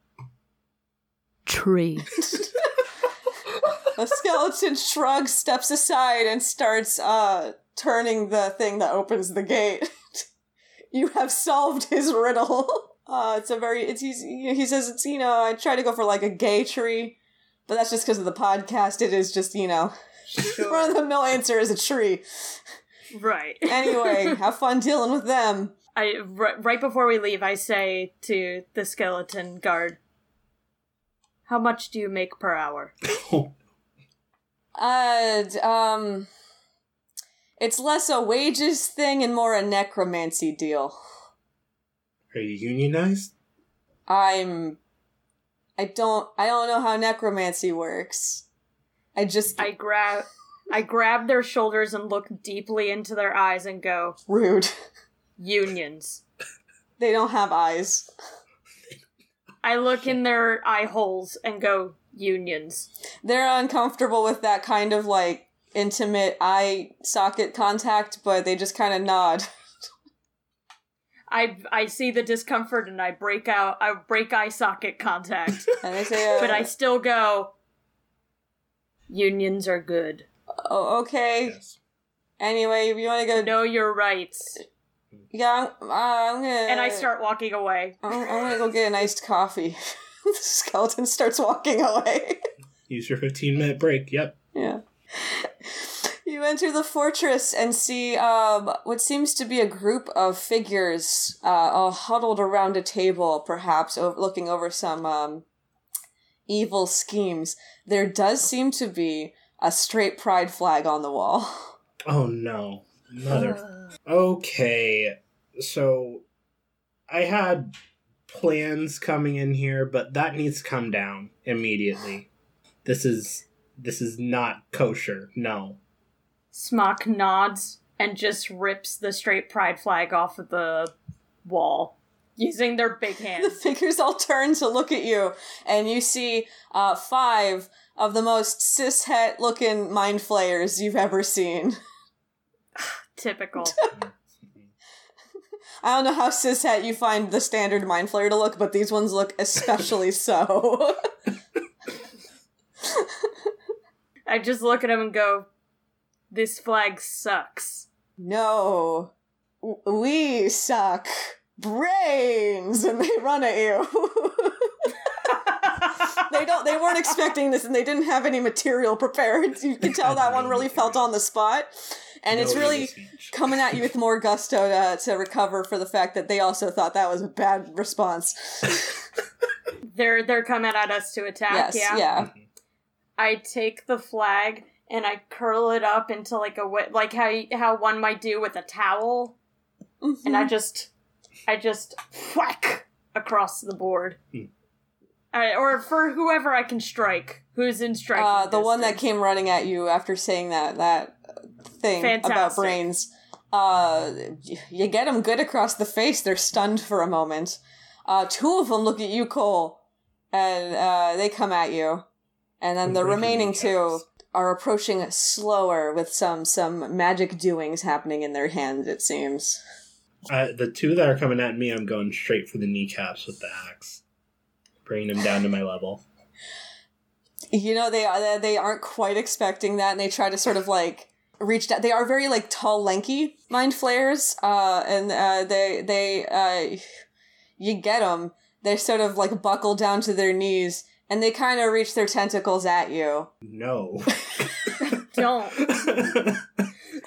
Tree. The skeleton shrugs, steps aside, and starts uh turning the thing that opens the gate. you have solved his riddle. Uh, it's a very it's he's, he says it's you know I try to go for like a gay tree, but that's just because of the podcast. It is just you know run of the mill answer is a tree. right. Anyway, have fun dealing with them. I r- right before we leave, I say to the skeleton guard, "How much do you make per hour?" Uh, um, it's less a wages thing and more a necromancy deal. are you unionized? I'm I don't I don't know how necromancy works. I just I grab I grab their shoulders and look deeply into their eyes and go, rude. "Unions." They don't have eyes. I look in their eye holes and go, "Unions." They're uncomfortable with that kind of like intimate eye socket contact, but they just kind of nod. I I see the discomfort and I break out I break eye socket contact. And they say, uh, but I still go Unions are good. oh, okay. Yes. Anyway, if you want to go, Know your rights. yeah, I'm, uh, I'm gonna. And I start walking away. I'm, I'm gonna go get an iced coffee. the skeleton starts walking away. Use your 15 minute break. Yep. Yeah. You enter the fortress and see um, what seems to be a group of figures uh, all huddled around a table, perhaps o- looking over some um, evil schemes. There does seem to be a straight pride flag on the wall. Oh no. Mother. Okay. So I had plans coming in here, but that needs to come down immediately. This is this is not kosher. No. Smock nods and just rips the straight pride flag off of the wall using their big hands. The figures all turn to look at you, and you see uh, five of the most cishet looking mind flayers you've ever seen. Typical. I don't know how cishet you find the standard mind flayer to look, but these ones look especially so. I just look at him and go, "This flag sucks." no, we suck brains, and they run at you. they don't. They weren't expecting this, and they didn't have any material prepared. You can tell that one really felt on the spot, and it's really coming at you with more gusto to, to recover for the fact that they also thought that was a bad response. They're they're coming at us to attack. yes, yeah. yeah. I take the flag and I curl it up into like a wi- like how how one might do with a towel, Mm-hmm. and I just I just whack across the board. Alright, or for whoever I can strike, who's in strike. Uh, the one that came running at you after saying that that thing about brains. Uh, you get them good across the face. They're stunned for a moment. Uh, two of them look at you, Cole, and uh, they come at you, and then the remaining two are approaching slower with some some magic doings happening in their hands. It seems. Uh, the two that are coming at me, I'm going straight for the kneecaps with the axe, bringing them down to my level. you know they are they aren't quite expecting that and they try to sort of like reach out. they are very like tall lanky mind flayers uh and uh they they uh you get them they sort of like buckle down to their knees and they kind of reach their tentacles at you No, don't.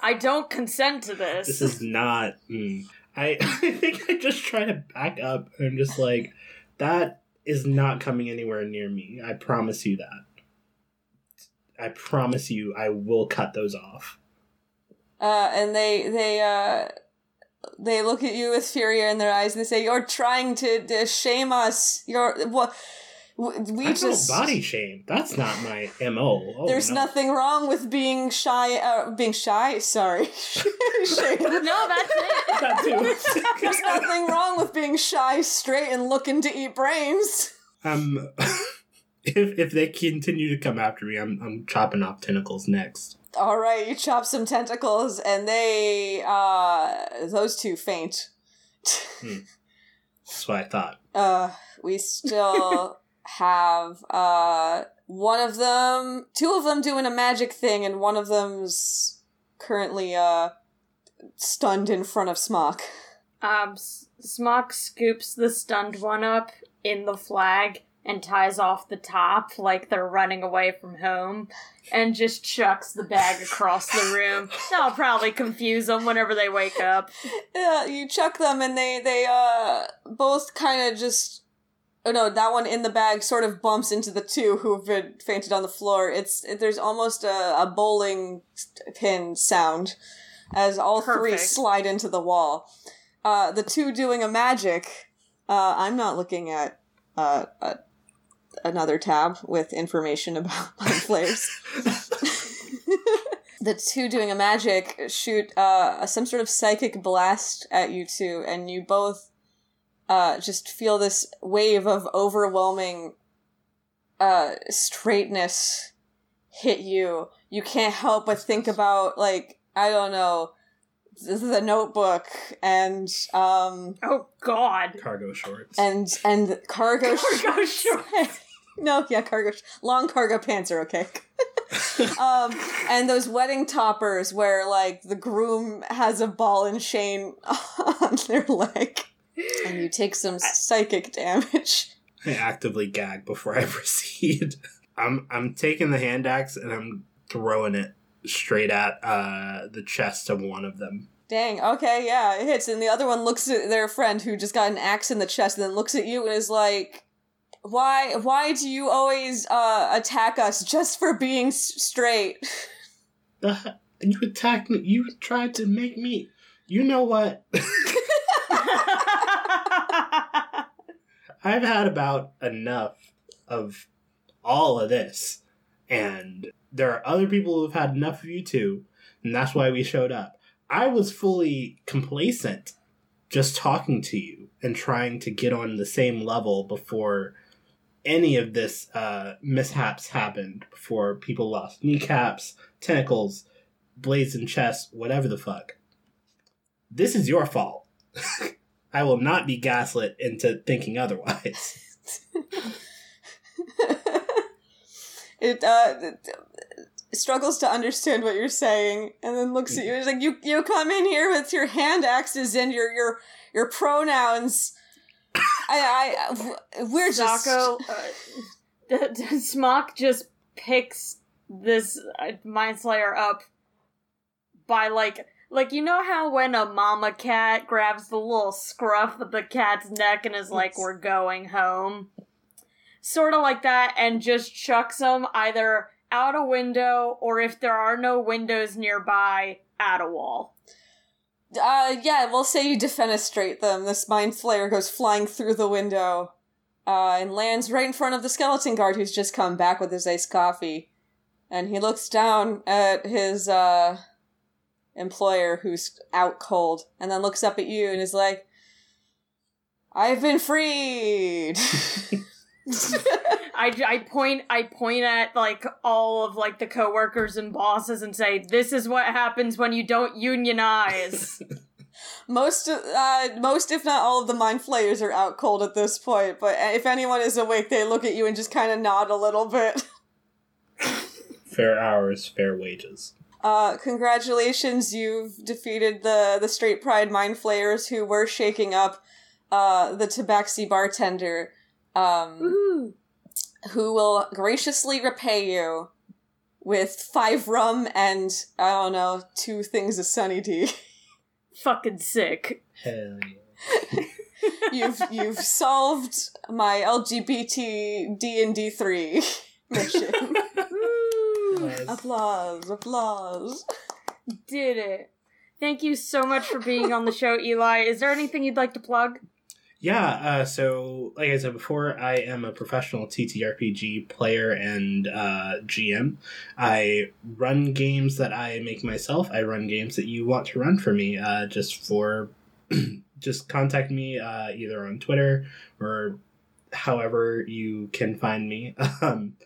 I don't consent to this. this is not. Mm. I I think I just try to back up. I'm just like, that is not coming anywhere near me. I promise you that. I promise you, I will cut those off. Uh and they they uh they look at you with fury in their eyes and they say you're trying to, to shame us you're what we I just don't body shame. That's not my mo. Oh, There's no. nothing wrong with being shy. Uh, being shy. Sorry. No, that's it. That too. There's nothing wrong with being shy, straight, and looking to eat brains. Um, if if they continue to come after me, I'm I'm chopping off tentacles next. All right, you chop some tentacles, and they, uh, those two faint. That's what I thought. Uh, we still have, uh, one of them, two of them doing a magic thing, and one of them's currently, uh, stunned in front of Smock. Um, S- Smock scoops the stunned one up in the flag and ties off the top like they're running away from home and just chucks the bag across the room. That'll probably confuse them whenever they wake up. Yeah, you chuck them and they they uh both kind of just oh no, that one in the bag sort of bumps into the two who've been fainted on the floor. It's there's almost a, a bowling pin sound as all three slide into the wall. Uh, the two doing a magic. Uh, I'm not looking at uh, uh, another tab with information about mind flayers. the two doing a magic shoot uh, some sort of psychic blast at you two, and you both uh, just feel this wave of overwhelming uh, straightness hit you. You can't help but think about, like, I don't know, th- a notebook and um Oh God! Cargo shorts. and and cargo Cargo shorts. shorts. no yeah cargo sh- long cargo pants are okay um and those wedding toppers where like the groom has a ball and chain on their leg and you take some psychic damage I actively gag before I proceed. I'm I'm taking the hand axe and I'm throwing it straight at uh, the chest of one of them. dang okay yeah it hits and the other one looks at their friend who just got an axe in the chest and then looks at you and is like why why do you always uh attack us just for being s- straight The, you attacked me. You tried to make me. You know what? I've had about enough of all of this. And there are other people who've had enough of you too. And that's why we showed up. I was fully complacent just talking to you and trying to get on the same level before any of this uh, mishaps happened, before people lost kneecaps, tentacles, blades in chests, whatever the fuck. This is your fault. I will not be gaslit into thinking otherwise. it uh it struggles to understand what you're saying and then looks at you. It's like you you come in here with your hand axes and your your your pronouns. I i we're just Zako, uh, Smock just picks this uh, Mind Flayer up by like like you know how when a mama cat grabs the little scruff of the cat's neck and is like we're going home sort of like that and just chucks them either out a window or if there are no windows nearby at a wall. Uh yeah we'll say you defenestrate them. This mind flayer goes flying through the window uh and lands right in front of the skeleton guard who's just come back with his iced coffee. And he looks down at his uh employer who's out cold and then looks up at you and is like i've been freed I, I point I point at like all of like the coworkers and bosses and say this is what happens when you don't unionize. most uh most if not all of the mind flayers are out cold at this point but if anyone is awake they look at you and just kind of nod a little bit fair hours, fair wages. Uh, congratulations, you've defeated the the straight pride mind flayers who were shaking up uh the tabaxi bartender, um, Woohoo. who will graciously repay you with five rum and I don't know two things of sunny tea. Fucking sick. Hell yeah. you've you've solved my LGBT D and D three mission. Woo. applause, applause. Did it. Thank you so much for being on the show, Eli. Is there anything you'd like to plug? Yeah, uh, so like I said before, I am a professional TTRPG player and uh, GM. I run games that I make myself. I run games that you want to run for me. Uh, just for, just contact me uh, either on Twitter or however you can find me. Um,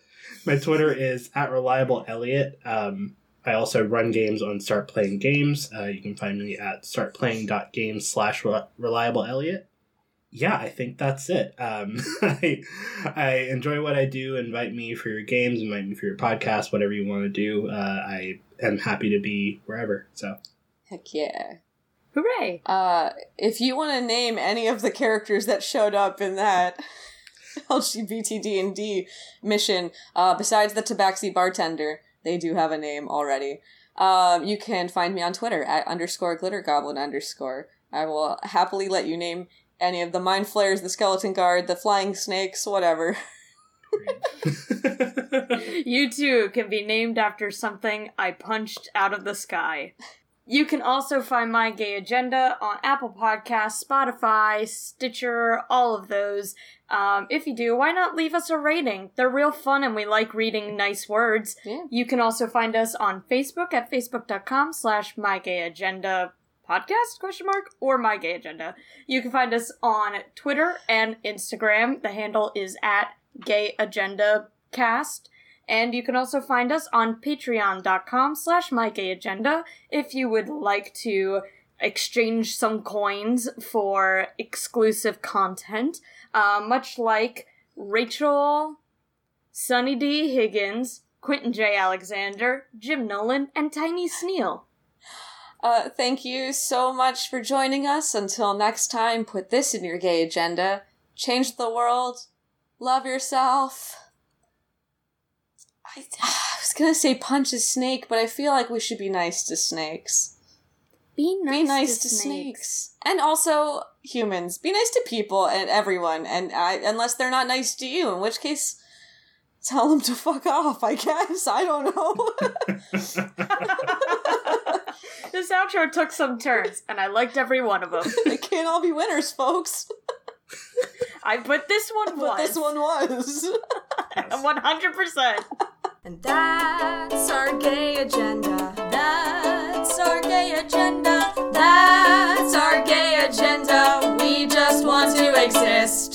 my Twitter is at reliable Elliot. Um, I also run games on Start Playing Games. Uh, you can find me at startplaying.games slash reliable Elliot yeah, I think that's it. Um, I, I enjoy what I do. Invite me for your games, invite me for your podcast, whatever you want to do. Uh, I am happy to be wherever. So, Heck yeah. Hooray! Uh, if you want to name any of the characters that showed up in that LGBT mission, uh, besides the Tabaxi bartender, they do have a name already. Um, you can find me on Twitter at underscore glitter goblin underscore. I will happily let you name any of the mind flayers, the skeleton guard, the flying snakes, whatever. You too can be named after something I punched out of the sky. You can also find My Gay Agenda on Apple Podcasts, Spotify, Stitcher, all of those. Um, if you do, why not leave us a rating? They're real fun and we like reading nice words. Yeah. You can also find us on Facebook at facebook.com slash My Gay Agenda podcast question mark or my gay agenda. You can find us on twitter and instagram. The handle is at gay agenda cast. And you can also find us on patreon.com slash my gay agenda if you would like to exchange some coins for exclusive content. Uh, much like rachel sunny d higgins quentin j alexander jim nolan and tiny sneal Uh, thank you so much for joining us. Until next time, put this in your gay agenda. Change the world. Love yourself. I, I was gonna say punch a snake, but I feel like we should be nice to snakes. Be nice, be nice to, to, snakes. snakes. And also humans. Be nice to people and everyone, and I, unless they're not nice to you, in which case, tell them to fuck off, I guess. I don't know. this outro took some turns, and I liked every one of them. they can't all be winners, folks. I put this one But was. this one was. One hundred percent. And that's our gay agenda. That's our gay agenda. That's our gay agenda. We just want to exist.